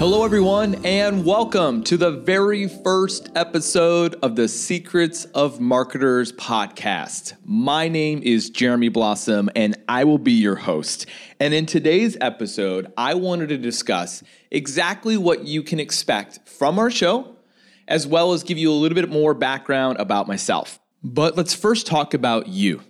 Hello, everyone, and welcome to the very first episode of the Secrets of Marketers podcast. My name is Jeremy Blossom, and I will be your host. And in today's episode, I wanted to discuss exactly what you can expect from our show, as well as give you a little bit more background about myself. But let's first talk about you.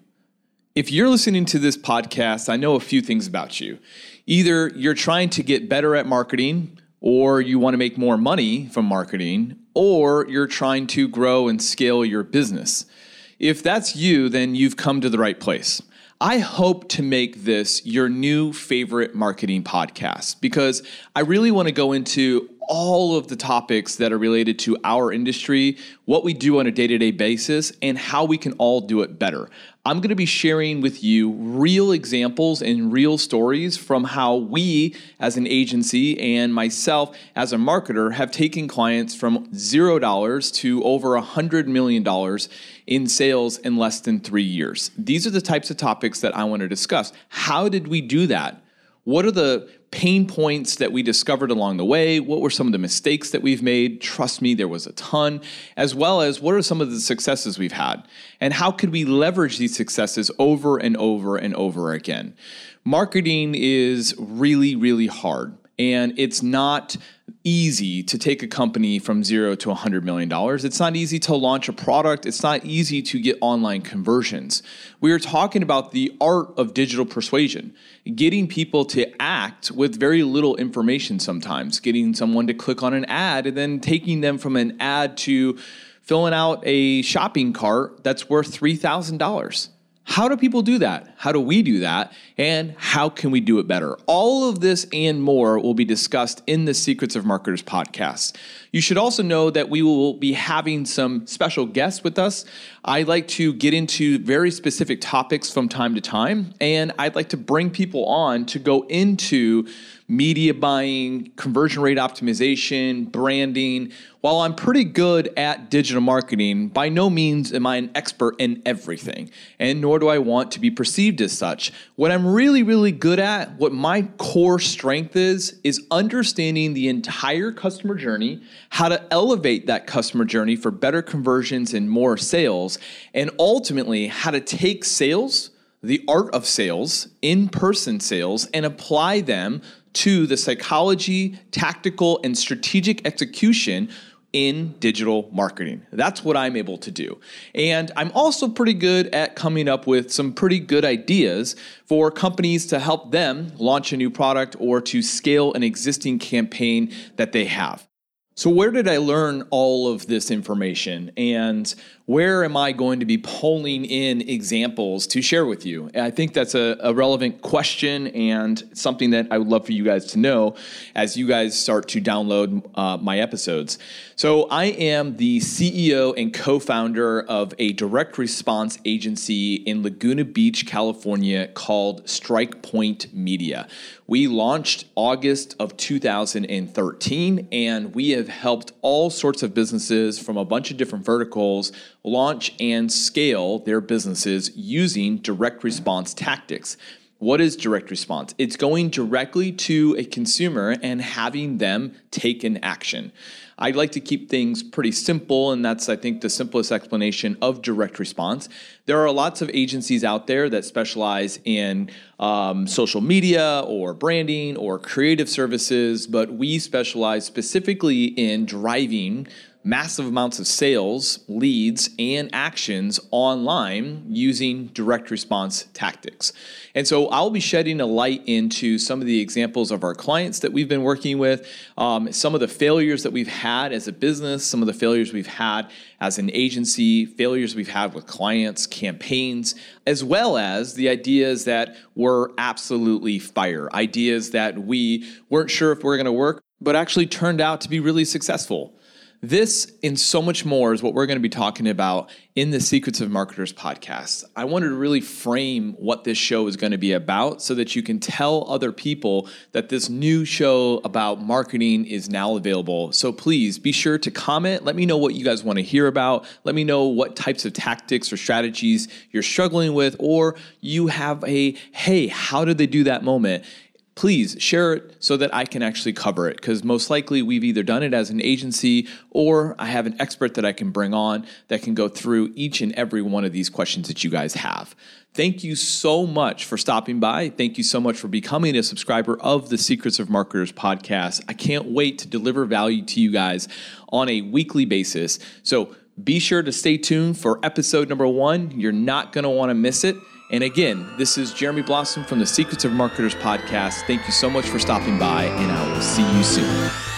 If you're listening to this podcast, I know a few things about you. Either you're trying to get better at marketing, or you want to make more money from marketing, or you're trying to grow and scale your business. If that's you, then you've come to the right place. I hope to make this your new favorite marketing podcast because I really want to go into all of the topics that are related to our industry, what we do on a day to day basis, and how we can all do it better. I'm going to be sharing with you real examples and real stories from how we, as an agency, and myself as a marketer, have taken clients from $0 to over $100 million in sales in less than three years. These are the types of topics that I want to discuss. How did we do that? What are the pain points that we discovered along the way? What were some of the mistakes that we've made? Trust me, there was a ton, as well as what are some of the successes we've had? And how could we leverage these successes over and over and over again? Marketing is really, really hard, and it's not easy to take a company from zero to $100 million. It's not easy to launch a product. It's not easy to get online conversions. We are talking about the art of digital persuasion, getting people to act with very little information sometimes, getting someone to click on an ad and then taking them from an ad to filling out a shopping cart that's worth $3,000. How do people do that? How do we do that? And how can we do it better? All of this and more will be discussed in the Secrets of Marketers podcast. You should also know that we will be having some special guests with us. I like to get into very specific topics from time to time, and I'd like to bring people on to go into media buying, conversion rate optimization, branding. While I'm pretty good at digital marketing, by no means am I an expert in everything, and nor do I want to be perceived as such. What I'm really, really good at, what my core strength is, is understanding the entire customer journey, how to elevate that customer journey for better conversions and more sales, and ultimately how to take sales the art of sales, in person sales, and apply them to the psychology, tactical, and strategic execution in digital marketing. That's what I'm able to do. And I'm also pretty good at coming up with some pretty good ideas for companies to help them launch a new product or to scale an existing campaign that they have. So, where did I learn all of this information? And where am I going to be pulling in examples to share with you? And I think that's a, a, relevant question and something that I would love for you guys to know as you guys start to download uh, my episodes. So, I am the CEO and co founder of a direct response agency in Laguna Beach, California called Strike Point Media. We launched August of 2013, and we have helped all sorts of businesses from a bunch of different verticals launch and scale their businesses using direct response tactics. What is direct response? It's going directly to a consumer and having them take an action. I like to keep things pretty simple, and that's, I think, the simplest explanation of direct response. There are lots of agencies out there that specialize in um, social media or branding or creative services, but we specialize specifically in driving massive amounts of sales, leads, and actions online using direct response tactics. And so I'll be shedding a light into some of the examples of our clients that we've been working with, um, some of the failures that we've had as a business, some of the failures we've had as an agency, failures we've had with clients, campaigns, as well as the ideas that were absolutely fire, ideas that we weren't sure if we we're going to work, but actually turned out to be really successful. This and so much more is what we're going to be talking about in the Secrets of Marketers podcast. I wanted to really frame what this show is going to be about so that you can tell other people that this new show about marketing is now available. So please be sure to comment. Let me know what you guys want to hear about. Let me know what types of tactics or strategies you're struggling with, or you have a hey, how did they do that moment? Please share it so that I can actually cover it. Because most likely we've either done it as an agency or I have an expert that I can bring on that can go through each and every one of these questions that you guys have. Thank you so much for stopping by. Thank you so much for becoming a subscriber of the Secrets of Marketers podcast. I can't wait to deliver value to you guys on a weekly basis. So be sure to stay tuned for episode number one. You're not going to want to miss it. And again, this is Jeremy Blossom from the Secrets of Marketers podcast. Thank you so much for stopping by, and I will see you soon.